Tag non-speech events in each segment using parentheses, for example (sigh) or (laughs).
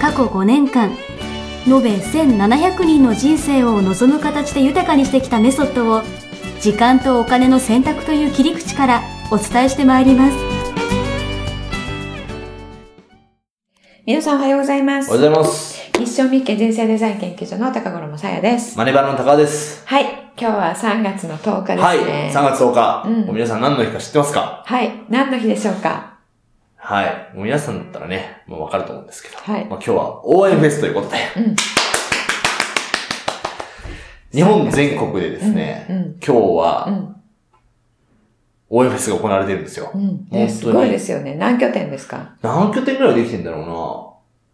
過去5年間延べ1700人の人生を望む形で豊かにしてきたメソッドを時間とお金の選択という切り口からお伝えしてまいります皆さんおはようございます。おはようございます。一生日経人生デザイン研究所の高頃もさやです。マネバナの高田です。はい。今日は3月の10日ですはい。ね。3月10日。うんもう皆さん何の日か知ってますか？はい。何の日でしょうか？はい。もう皆さんだったらね、もうわかると思うんですけど。はいまあ、今日は応援フェスということで。うん日本全国でですね、うんうん今日うはん。応援フェスが行われてるんですよ。うん。すごいですよね。何拠点ですか？何拠点ぐらいできてんだろうな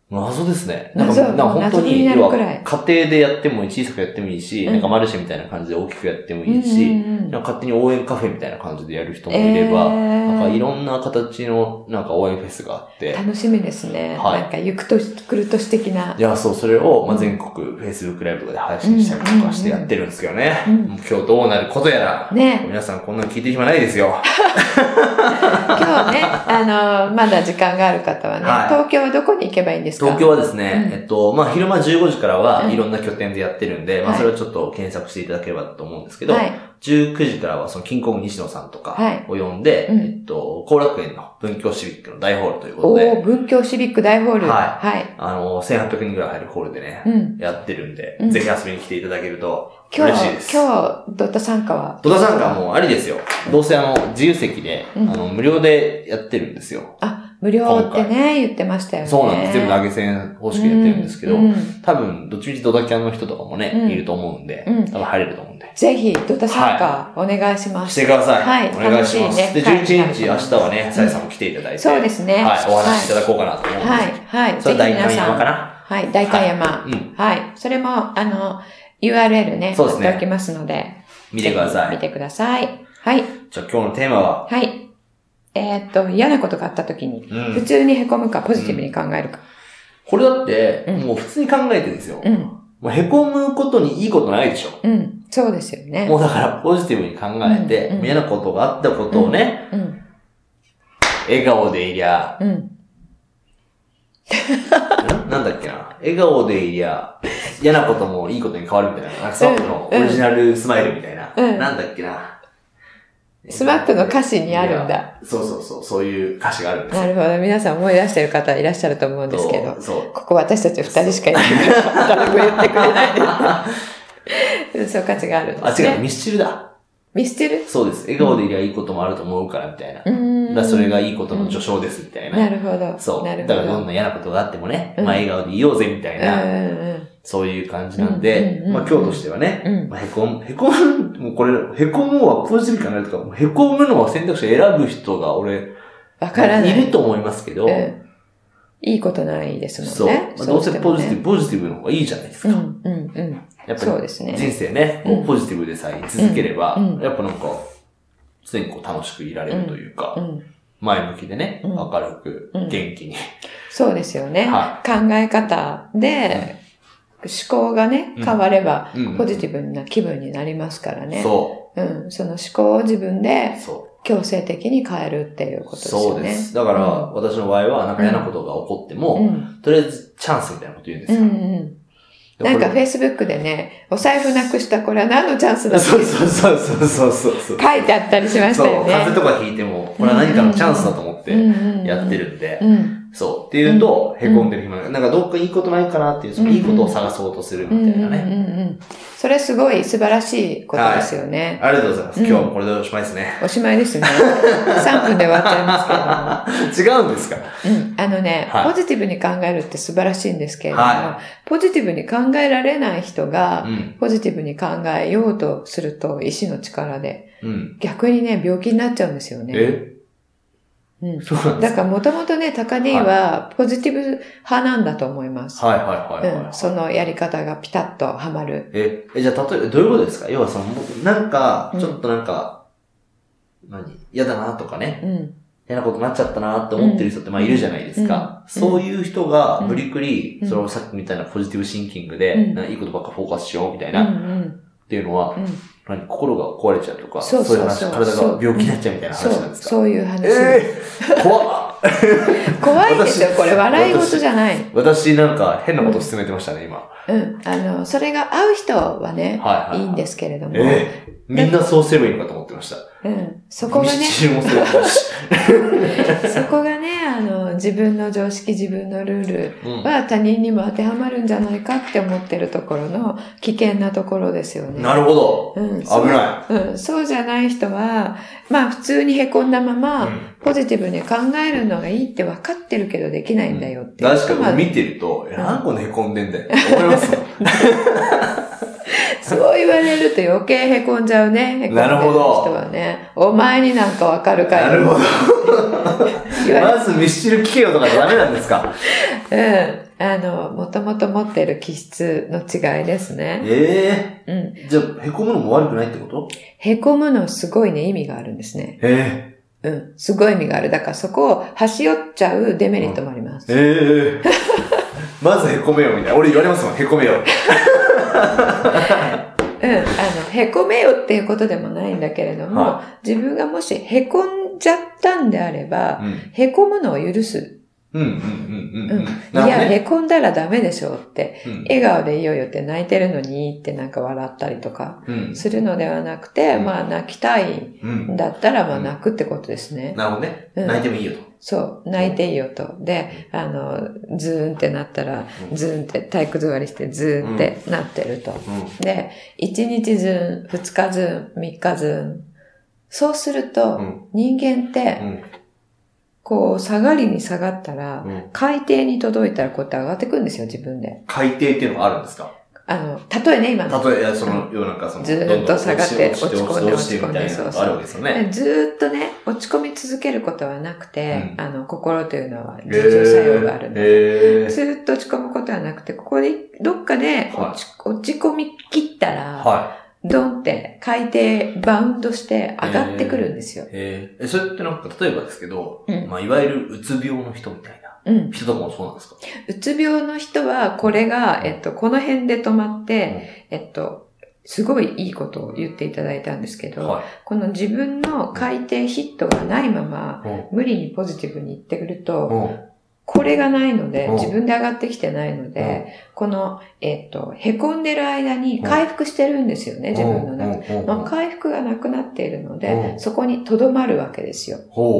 謎ですね。なんか、謎なんか本当に、要は家庭でやってもいい、小さくやってもいいし、うんなんかマルシェみたいな感じで大きくやってもいいし、うんうんうんなんか勝手に応援カフェみたいな感じでやる人もいれば、えーなんかいろんな形のなんか応援フェスがあって、楽しみですね。はいなんか、行くと、来ると素敵な。いや、そう、それを、まあ、うん全国、Facebook ライブとかで配信したりとかしてやってるんですけどね。うんもう今日どうなることやら、ね。皆さんこんなの聞いてる暇ないですよ。(laughs) 今日ね、あの、まだ時間がある方はね、はい東京はどこに行けばいいんですか？東京はですね、うんえっと、まあ、昼間15時からはうんいろんな拠点でやってるんで、まあ、はいそれをちょっと検索していただければと思うんですけど、はい。19時からはそのキングコング西野さんとかはいを呼んで、うんえっと、後楽園の文京シビックの大ホールということおで、ー、文京シビック大ホール。ははい。あの、1800人ぐらい入るホールでね、うん。やってるんで、うんぜひ遊びに来ていただけると今日嬉しいです。、今日、ドット参加は？戸田さんがもうありですよ。どうせあの、自由席で、うんあの、無料でやってるんですよ。あ、無料ってね、言ってましたよね。そうなんです。全部投げ銭方式でやってるんですけど、うんうん多分、どっちみちドタキャンの人とかもね、うんいると思うんで、うん多分入れると思うんで。ぜひ、ドット参加、お願いします。してください。はいお願いします。ね会11日、明日はね、さやさんも来ていただいて、そうですね。はい、お話しいただこうかなと思うんで。はい、はい。それは大観山かなはい、大観山。うん。はい。それも、あの、URL ね、そうですね貼っておきますので。見てください。見てください。はい。じゃあ今日のテーマは、はい。えーっと、嫌なことがあった時に、うん普通に凹むか、ポジティブに考えるか。これだって、うんもう普通に考えてですよ。うん。もう凹むことにいいことないでしょ。うん。そうですよね。もうだからポジティブに考えて、うんうん嫌なことがあったことをね、うん。笑顔でいりゃ、うん。(laughs) ん？なんだっけな？笑顔でいりゃ、嫌なこともいいことに変わるみたいな。なんかスマップのオリジナルスマイルみたいな。うんなんだっけな？スマップの歌詞にあるんだ。そうそうそう、そういう歌詞があるんですよ。なるほど。皆さん思い出してる方いらっしゃると思うんですけどそう。ここ私たち二人しかいないから、誰も言ってくれないです。(laughs) そう価値があるんであ、すね。違う、ミスチルだ。ミステル？そうです。笑顔でいりゃいいこともあると思うから、みたいな。うーんだそれがいいことの序章です、みたいな。なるほど。そう。なるほど。だからどんな嫌なことがあってもね、うんまあ笑顔でいようぜ、みたいな。うんうんそういう感じなんで、まあ今日としてはね、うんまあへこむ、へこむ、もうこれ、へこむはポジティブに考えるとか、もうへこむのは選択肢を選ぶ人が俺、わからない。いると思いますけど、うんいいことないですそう。もんね。まあ、どうせポジティブ、ポジティブの方がいいじゃないですか。うん、うん、うん。やっぱりそうですね。人生ね、うんこうポジティブでさえ続ければ、やっぱなんか、常にこう楽しくいられるというか、うん。前向きでね、うん明るく、うん元気に。そうですよね。は考え方で、思考がね、うん変われば、うんポジティブな気分になりますからね。。そうん。その思考を自分でう。そう。強制的に変えるっていうことですよね。そうです。だから、うん私の場合は、なんか嫌なことが起こっても、うん。とりあえずチャンスみたいなこと言うんですよ。うんうん。なんかでこれ Facebook でね、お財布なくしたこれは何のチャンスだそうそうそうそうそうそうそう。書いてあったりしましそう、たよね。風邪とかひいても、これは何かのチャンスだと思ってやってる。るんで、うん。そう。っていうと、へこんでる暇が、なんかどっかいいことないかなっていう、そのいいことを探そうとするみたいなね。うんうんうんうん。それすごい素晴らしいことですよね。ありがとうございます。うん今日はこれでおしまいですね。おしまいですね。3分で終わっちゃいますけれども。(laughs) 違うんですか？うん、あのね、はいポジティブに考えるって素晴らしいんですけれども、はポジティブに考えられない人が、うん。ポジティブに考えようとすると、意志の力で、うん。逆にね、病気になっちゃうんですよね。え？うん。そうなんですかだからもともとね、高根はポジティブ派なんだと思います。はいはいはいはい、うん。そのやり方がピタッとはまる。え、え、じゃあ、例えば、どういうことですか？要はその、なんかう、んちょっとなんか、何？嫌だなとかね、うん。嫌なことになっちゃったなって思ってる人ってまあいるじゃないですか。うんそういう人が無理くり、うんそのさっきみたいなポジティブシンキングで、いいことばっかフォーカスしようみたいうん。な、っうん。ていうのは、うん。何心が壊れちゃうとか、そういう話、体が病気になっちゃうみたいな話なんですか？そういう話。ええ怖っ (laughs) 怖いですよ、これ。笑い事じゃない。私なんか変なこと進めてましたね、今。うん。あの、それが合う人はね、はいはい。いいんですけれども。ええみんなそうすればいいのかと思ってました。うん。そこがね (laughs) そこがね、あの、自分の常識、自分のルールうんは他人にも当てはまるんじゃないかって思ってるところの危険なところですよね。なるほど。うん、危なうん、そうじゃない人は、まあ普通に凹んだまい。ま、うんポジティブに考えるのがいいって分かってるけどできないんだよって。確かまあに見てると、え、なんこんな凹んでんだよって思いますもん。(laughs) そう言われると余計凹んじゃうね。凹んでなるほど人はね。お前になんか分かるかいなるほど。(laughs) まずミスチル聞けよとかダメなんですか？うん。あの、もともと持ってる気質の違いですね。えうん。えじゃあ、凹むのも悪くないってこと？凹むのすごいね、意味があるんですね。えうん。すごい意味がある。だからそこを端折っちゃうデメリットもあります。えええまず凹めよみたいな。俺言われますもん、凹めよ。(laughs) うん。あの、凹めよっていうことでもないんだけれども、は自分がもし凹んじゃったんであれば、うん。凹むのを許す。うん、うん、うん、うん。いや。凹んだらダメでしょうって。うん笑顔でいようよって泣いてるのにいいってなんか笑ったりとかうん。するのではなくて、うんまあ泣きたいうんん。だったらまあうん泣くってことですね。なるほどね。うん泣いてもいいよと。そう、泣いていいよと。で、あの、ズーンってなったら、うんズーンって体育座りしてズーンってなってると。うん。で、1日ズーン、2日ズーン、3日ズーン。そうすると、うん。人間って、うん。こう、下がりに下がったら、うん。海底に届いたらこうやって上がってくんですよ、自分で。海底っていうのがあるんですか？あの、例えね、今の。例えば、その、要はなんかその、ずーっと下がって落ち込んで落ちてみたいなのがあるわけですよね。でずーっとね、落ち込み続けることはなくて、うんあの、心というのは自浄作用があるので、ずーっと落ち込むことはなくて、ここで、どっかではい落ち,、込み切ったら、はドンって海底バウンドして上がってくるんですよい。。へーえ、それってなんか、例えばですけど、うんまあ、いわゆるうつ病の人みたいなうん。人とかもそうなんですか？うつ病の人は、これが、えっと、この辺で止まって、えっと、すごいいいことを言っていただいたんですけど、はこの自分の海底ヒットがないまま、い。うん無理にポジティブに言ってくると、うんこれがないので、うん自分で上がってきてないので、この、えっと、凹んでる間に回復してるんですよね、自分の中で。回復がなくなっているので、うんそこに留まるわけですよ。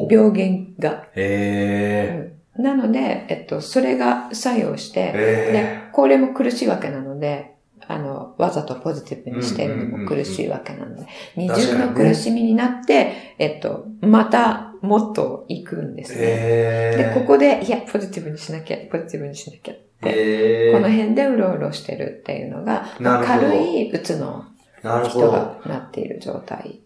病原が。へなので、えっと、それが作用しー。て、へで、これも苦しいわけなので、あの、わざとポジティブにしてるのも苦しいわけなので、二重の苦しみになって、えっと、またもっと行くんですー。ね。へー。で、ここで、いや、ポジティブにしなきゃ、ポジティブにしなきゃって、へーこの辺でうろうろしてるっていうのが、軽い鬱のなるほど。人がなっている状態。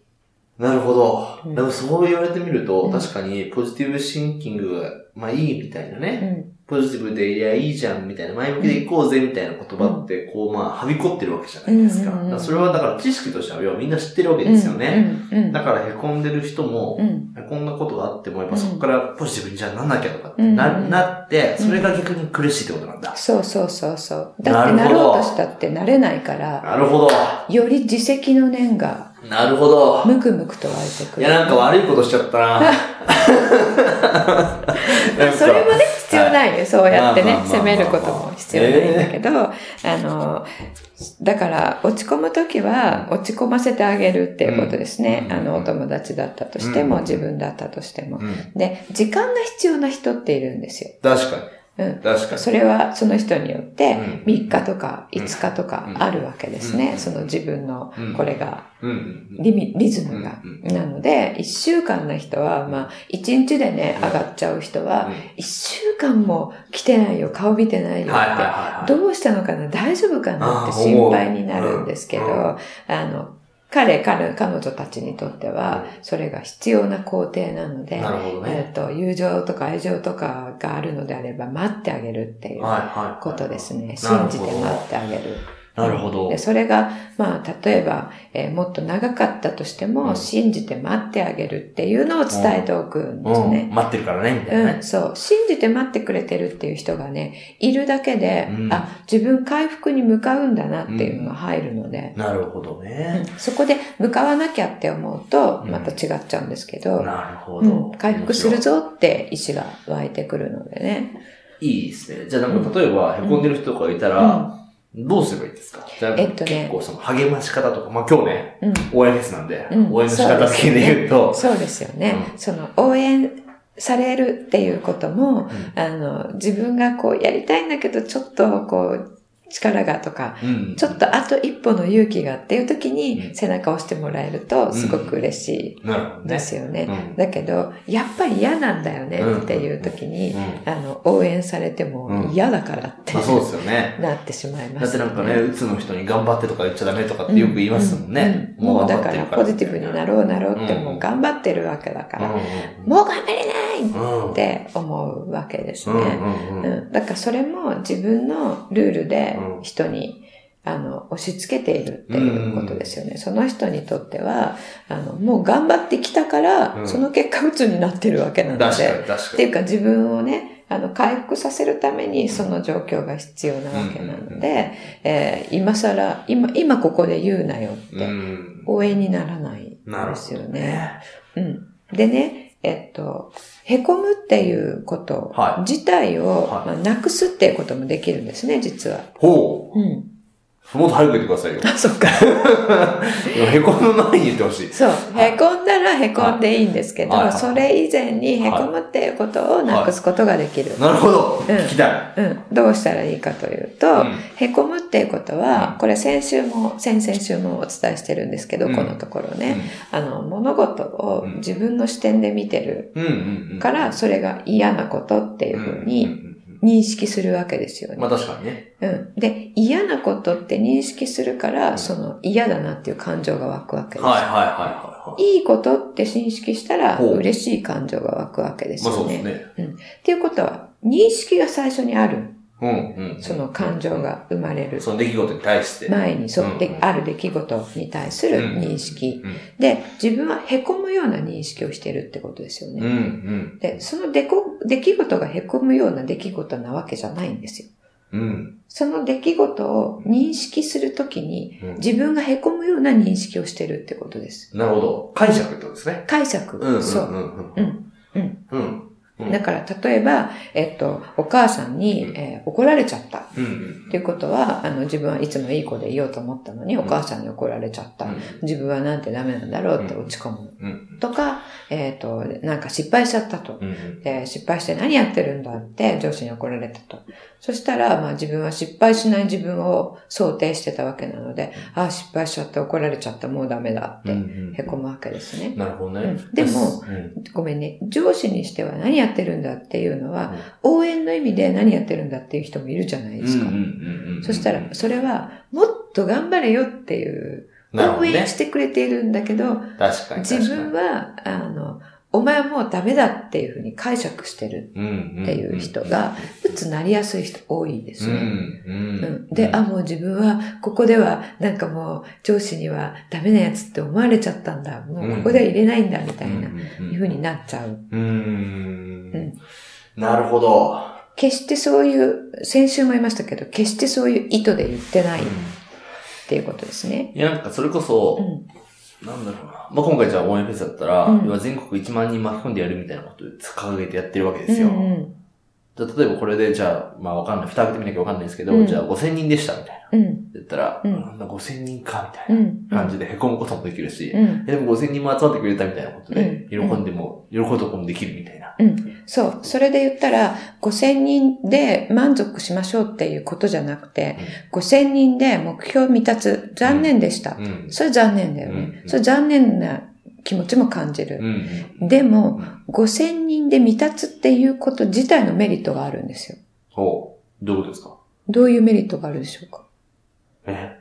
なるほど。うんでもそう言われてみると、うん確かにポジティブシンキングが、まあいいみたいなうね。ん。ポジティブでいやいいじゃんみたいな、前向きでいこうぜみたいな言葉って、こうまあ、はびこってるわけじゃないですか。うんうんうんだからそれはだから知識としては要はみんな知ってるわけですよね。うん。うん。だから凹んでる人もう、ん。こんなことがあっても、やっぱうんそこからポジティブにじゃあなんなきゃとかってうんな,、なって、うんそれが逆に苦しいってことなんだ。そうそうそうそう。だってなろうとしたってなれないから、なるほど。より自責の念がなるほど。むくむくと湧いてくる。いや、なんか悪いことしちゃったな。(laughs) それもね、必要ないよ。そうやってね責めることも必要ないんだけど、あの、だから、落ち込むときは、落ち込ませてあげるっていうことですね。うんあの、お友達だったとしても、うん自分だったとしても。うん。で、時間が必要な人っているんですよ。確かに。うん。確かに。それはその人によってうん。3日とか5日とかあるわけですね。うん。その自分のうん。これが。リミリズムが。うん。なので、1週間の人は、まあ、1日でね、上がっちゃう人は、1週間も来てないよ、顔見てないよって。どうしたのかな大丈夫かなって心配になるんですけど、あの、彼、彼、彼女たちにとっては、それが必要な工程なので。えっと、友情とか愛情とかがあるのであれば、待ってあげるっていう。ことですね。信じて待ってあげる。なるほどで、。それが、まあ、例えば、えーもっと長かったとしても、うん信じて待ってあげるっていうのを伝えておくんですね。うん。待ってるからね、みたいなねうん、。そう。信じて待ってくれてるっていう人がね、いるだけで、うんあ、自分回復に向かうんだなっていうのが入るので、なるほどね。そこで向かわなきゃって思うと、うんまた違っちゃうんですけど、なるほうどん。回復するぞって意志が湧いてくるのでね。いいですね。じゃあなんか例えば、へこんでる人がいたら、どうすればいいですか？じゃあ、えっとね。結構その励まし方とか、まあ今日ね、うん。応援フェスなんで、うん。応援の仕方だけで言うと、そうです。よね。うその応援されるっていうことも、うん。あの、自分がこうやりたいんだけど、ちょっとこう、力がとか、うん。ちょっとあと一歩の勇気がっていう時うにん。背中を押してもらえるとすごく嬉し。いですよね。うん。だけど、やっぱり嫌なんだよねっていう時に、うん。あの、応援されても嫌だからって、まあそうですよね。なってしまいまだってなんかね、うつの人に頑張ってとか言っちゃダメとかってよく言いますもんね。うん。もうだからポジティブになろうなろうってうん。もう頑張ってるわけだから、うんもう頑張れないって思うわけですね。だからそれも自分のルールでうん人に、あの、押し付けているっていうことですよね。その人にとっては、あの、もう頑張ってきたから、うんその結果鬱になってるわけなので、確かに確っかに。ていうか自分をね、あの、回復させるためにその状況が必要なわけなので、えー今更、今、今ここで言うなよって、うん。応援にならないですよね。ね。うん。でね、えっと、へこむっていうことはい自体を、なくすっていうこともできるんですね、実は。ほうん。う。もっと早く言ってくださいよ。(laughs) あ、そっか。へこむ前に言ってほしい。そう。はいへこんだらへこんでいいんですけど、はいはいそれ以前にへこむっていうことをなくすことができる。なるほど。うん聞きたい。うん。どうしたらいいかというと、うんへこむっていうことは、うんこれ先週も、先々週もお伝えしてるんですけど、うんこのところね、あの、物事をうん自分の視点で見てる。から、それが嫌なことっていうふうに認識するわけですよね。うんまあ確かにね。うん。で、嫌なことって認識するから、その嫌だなっていう感情が湧くわけです。はいはいはいはいはい。いいことって認識したら、嬉しい感情が湧くわけですまあよね。そうですね。っていうことは、認識が最初にある。その感情が生まれる。その出来事に対して。前に沿ってうんある出来事に対する認識。うんで、自分は凹むような認識をしているってことですよね。で、その出こ出来事が凹むような出来事なわけじゃないんですよ。うん。その出来事を認識するときに、うん自分が凹むような認識をしてるってことです。なるほど。解釈ってことですね。解釈。うんうんそう。うんうん。うん。だから、例えば、えっと、お母さんに、えー怒られちゃった。うんうん。っていうことは、あの、自分はいつもいい子でいようと思ったのに、お母さんに怒られちゃった。自分はなんてダメなんだろうって落ち込む。うん。とか、えっ、と、なんか失敗しちゃったと。うん失敗して何やってるんだって上司に怒られたと。そしたら、まあ自分は失敗しない自分を想定してたわけなので、ああ、失敗しちゃって怒られちゃった、もうダメだって、うんへこむわけですね。なるほどねうん。でもうん、ごめんね、上司にしては何やってるんだっていうのは、応援の意味で何やってるんだっていう人もいるじゃないですか。うんうんうんうんそしたら、それは、もっと頑張れよっていう、応援してくれているんだけど、確かに。自分は、あの、お前はもうダメだっていうふうに解釈してるっっていう人が、うつなりやすい人多いですね。で、あ、もう自分は、ここでは、なんかもう、上司にはダメなやつって思われちゃったんだ。もうここでは入れないんだ、みたいな、いうふうになっちゃう。なるほど。決してそういう、先週も言いましたけど、決してそういう意図で言ってないっていうことですね。いや、なんかそれこそ、うん。なんだろうな。まあ、今回じゃあ応援フェスだったら、うん要は全国1万人巻き込んでやるみたいなことを掲げてやってるわけですよ。うんうんじゃあ例えばこれで、じゃあ、まあわかんない。蓋開けてみなきゃわかんないですけど、うんじゃあ5000人でしたみたいな。うん。言ったら、うんなんだ5000人かみたいうなん感じで凹むこともできるし、うん。でも5000人も集まってくれたみたいなことで、喜うんんでも、喜ぶこともできるみたいな。そう。それで言ったら、5000人で満足しましょうっていうことじゃなくて、5000人で目標未達、残念でした。うん。それ残念だよね。うんそれ残念な気持ちも感じうる。ん。でも、5000人で未達っていうこと自体のメリットがあるんですよ。ほう。どうですか？どういうメリットがあるでしょうか？え？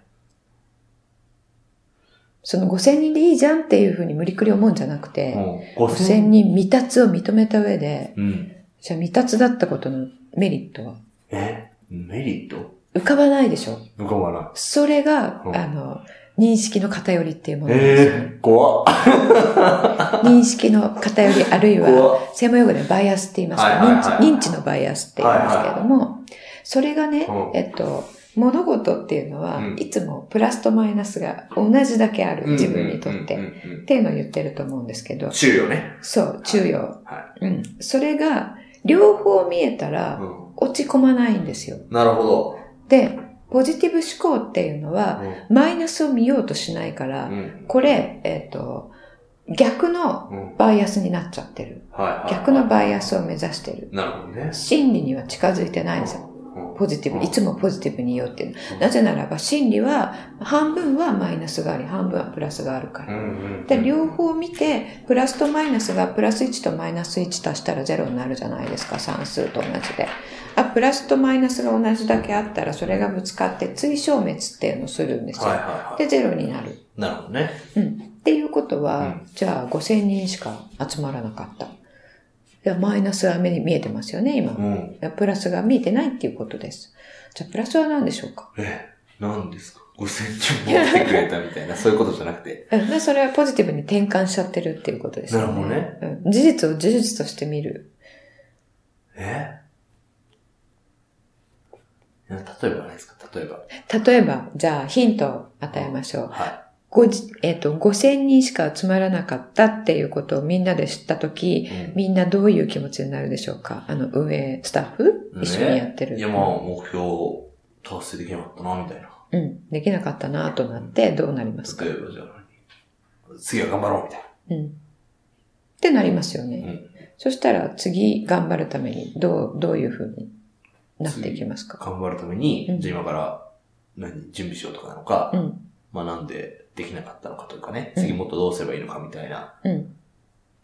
その5000人でいいじゃんっていうふうに無理くり思うんじゃなくうて、ん。5000人未達を認めた上で、うん。じゃあ未達だったことのメリットは？え？メリット？浮かばないでしょ？向こうはな。それが、うんあの、認識の偏りっていうものですよ。えー、怖っ。(laughs) (laughs) 認識の偏り、あるい怖はっ、専門用語でバイアスって言いますか、はいはいはい認知認知のバイアスって言いますけれども、それがね、うんえっと、物事っていうのは、うんいつもプラスとマイナスが同じだけある、自分にとって。うんっていうのを言ってると思うんですけど、中よね。そう、中庸。はうん。それが、両方見えたら、う落ち込まないんですよ。ん。なるほど。で、ポジティブ思考っていうのは、マイナスを見ようとしないから、うん。これ、えっ、と、逆のうん。バイアスになっちゃってる。逆のバイアスを目指してる。なるほどね。真理には近づいてないんですよ。うんポジティブ、いつもポジティブに言おうっていう。なぜならば、真理は、半分はマイナスがあり、半分はプラスがあるから。で、両方見て、プラスとマイナスがプラス1とマイナス1足したら0になるじゃないですか、算数と同じで。あ、プラスとマイナスが同じだけあったら、それがぶつかって追消滅っていうのをするんですよ。で、0になる。い。なるほどね。うん。っていうことは、うんじゃあ5000人しか集まらなかった。やマイナスは目に見えてますよね、今。うん、プラスが見えてないっていうことです。じゃあ、プラスは何でしょうか？え、何ですか？ご船長持ってくれたみたいな、そういうことじゃなくて。うん。で、それはポジティブに転換しちゃってるっていうことです、ね。なるほどね、うん。事実を事実として見る。え？例えばないですか？例えば。例えば、じゃあヒントを与えましょう。はい。5、えっ、ー、と、5000人しか集まらなかったっていうことをみんなで知ったとき、うん、みんなどういう気持ちになるでしょうか？あの、運営、スタッフ、一緒にやってる。いや、まあ、目標達成できなかったな、みたいな。うん。できなかったな、となって、どうなりますか、例えばじゃあ、次は頑張ろう、みたいな。うん。ってなりますよね。うん、そしたら、次頑張るために、どう、どういうふうになっていきますか？頑張るために、じゃあ今から何、準備しようとかなのか、まあ、なんで、できなかったのかというかね、うん次もっとどうすればいいのかみたいな、うん。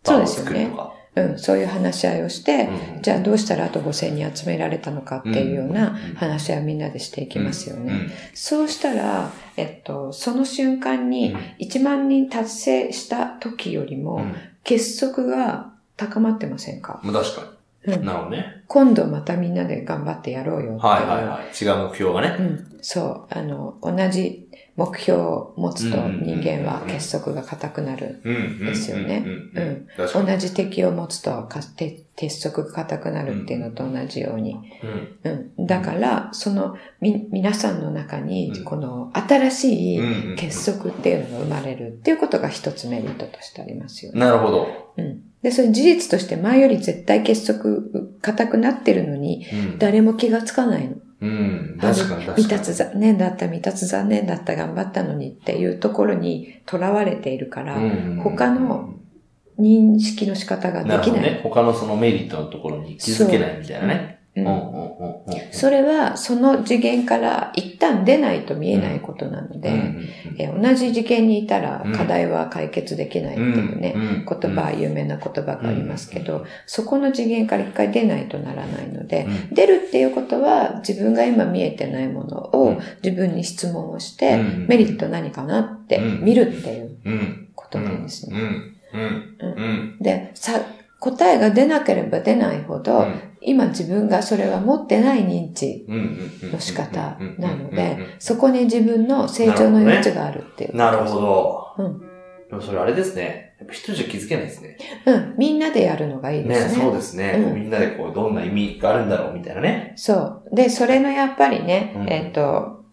そうですよね。うん。そういう話し合いをして、うんじゃあどうしたらあと5000人集められたのかっていうようなうん話し合いをみんなでしていきますよね。うんそうしたら、えっと、その瞬間うにん1万人達成した時よりもうん結束が高まってませんか、まあ確かに。うん、なるほどね。今度またみんなで頑張ってやろうよう。はいはいはい。違う目標がね。うん、そう。あの、同じ目標を持つとうん人間は結束が固くなる。うんうん。ですよねうん。同じ敵を持つとかて結束が固くなるっていうのと同じように。うん。うん。だから、そのみ、皆さんの中にうん、この新しい結束っていうのが生まれるっていうことが一つメリットとしてありますよね。なるほど。うん。で、それ事実として前より絶対結束固くなってるのに、うん。誰も気がつかないの。うん。確かに確かに。未達残念だった、未達残念だった、頑張ったのにっていうところにとらわれているから、うん他の認識の仕方ができない。なね。他のそのメリットのところに気づけないみたいなね。それは、その次元から一旦出ないと見えないことなので、え同じ次元にいたらうん。課題は解決できないってうんいうね、うん。言葉、有名な言葉がありますけど、そこの次元から一回出ないとならないので、うん。出るっていうことは自分が今見えてないものをうん。自分に質問をして、うんメリット何かなってうん見るっていううん。ことなんですね。うん。うん。うん。で、さ、答えが出なければ出ないほど、今自分がそれは持ってない認知のの仕方なので、そこに自分の成長の余地があるっていう。なるほど。うん。でもそれあれですね。やっぱ一人じゃ気づけないですね。うん。みんなでやるのがいいでね、すね。そうですね。うんみんなでこう、どんな意味があるんだろうみたいなね。そう。で、それのやっぱりね、うんえっ、と、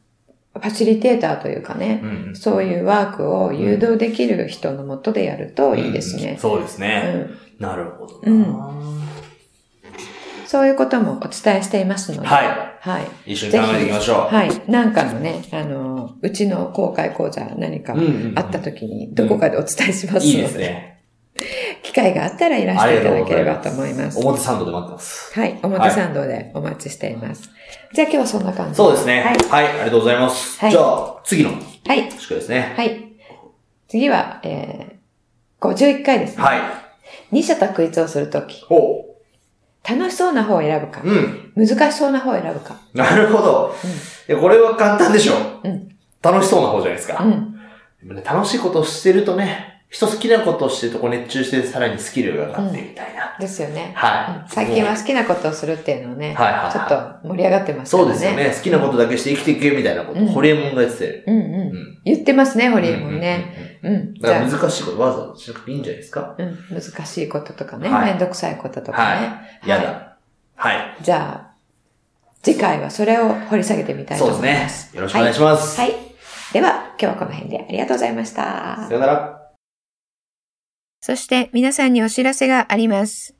ファシリテーターというかね、うん。そういうワークを誘導できる人のもとでやるといいですね。そうですうね。ん。なるほどうんな。そういうこともお伝えしていますので、ははい。い。一緒に考えていきましょう。はい。なんかのね、あの、うちの公開講座何かうんうんあった時に、どこかでお伝えしますので、いいですね。機会があったらいらしていただければと思います。表参道で待ってます。はい。表参道でお待ちしています。じゃあ今日はそんな感じそうですね。ははいい。。ありがとうございます。はいじゃあ、次のはい。宿題ですね。はい。次は、えー、51回ですね。はい。二者択一をするとき、ほ楽しそうな方を選ぶかう。、うん。難しそうな方を選ぶか。なるほど。いや、これは簡単でしょ。うん。楽しそうな方じゃないですか。うん。でもね楽しいことをしてるとね、人好きなことをしてるとこう熱中してさらにスキルが上がってみたいな。ですよね。はい。最近は好きなことをするっていうのをね、はいはいはいちょっと盛り上がってますね。そうですよね。好きなことだけして生きていけみたいなこと、うんホリエモンが言ってて。うんうん。うん。言ってますね、ホリエモンね。うん。うん。だからじゃ難しいことわざわざしなくていいんじゃないですか？あ、うん、難しいこととかね、はいめんどくさいこととかね。はい。やだ。はい。じゃあ、次回はそれを掘り下げてみたいとそう思いま。ですすね。よろしくお願いします。はい。はい。では、今日はこの辺でありがとうございましたさ。よなら。そして皆さんにお知らせがあります。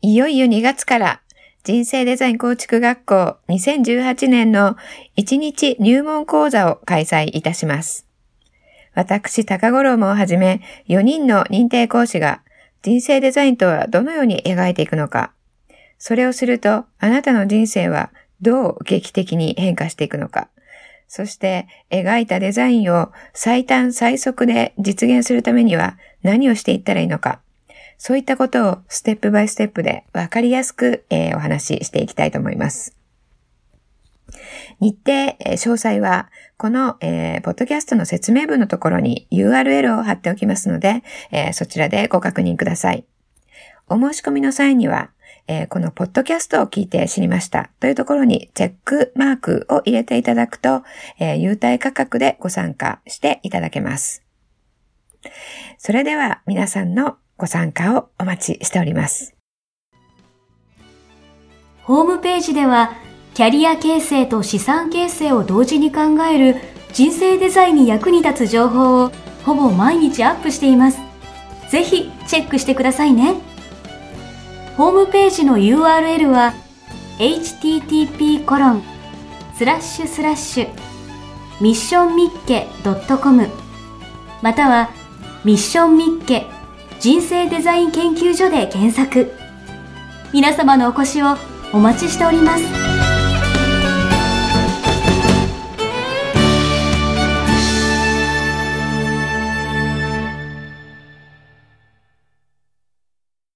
いよいよ2月から人生デザイン構築学校2018年の1日入門講座を開催いたします。私、高五郎もはじめ4人の認定講師が人生デザインとはどのように描いていくのか、それをするとあなたの人生はどう劇的に変化していくのか、そして描いたデザインを最短最速で実現するためには何をしていったらいいのか。そういったことをステップバイステップでわかりやすく、えーお話ししていきたいと思います。日程、詳細は、この、えーポッドキャストの説明文のところに URL を貼っておきますので、えーそちらでご確認ください。お申し込みの際には、えーこのポッドキャストを聞いて知りましたというところにチェックマークを入れていただくと、えー優待価格でご参加していただけます。それでは皆さんのご参加をお待ちしております。ホームページではキャリア形成と資産形成を同時に考える人生デザインに役に立つ情報をほぼ毎日アップしています。ぜひチェックしてくださいね。ホームページの URL は http コロンスラッシュスラッシュミッションミッケ .com またはミッションミッケ人生デザイン研究所で検索。皆様のお越しをお待ちしております。